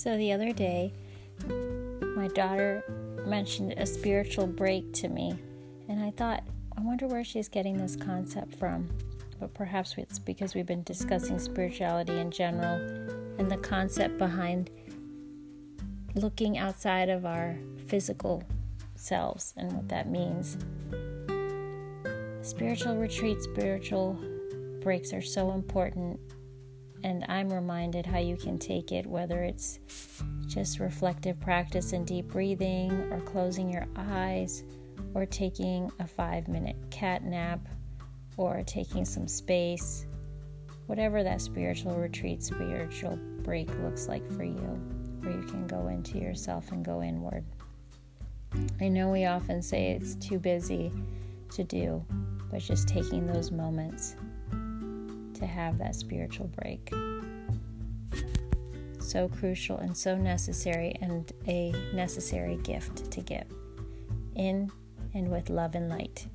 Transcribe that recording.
So the other day, my daughter mentioned a spiritual break to me, and I thought, I wonder where she's getting this concept from. But perhaps it's because we've been discussing spirituality in general and the concept behind looking outside of our physical selves and what that means. Spiritual retreats, spiritual breaks are so important and I'm reminded how you can take it, whether it's just reflective practice and deep breathing, or closing your eyes, or taking a five minute cat nap, or taking some space, whatever that spiritual retreat, spiritual break looks like for you, where you can go into yourself and go inward. I know we often say it's too busy to do, but just taking those moments to have that spiritual break. So crucial and so necessary, and a necessary gift to give in and with love and light.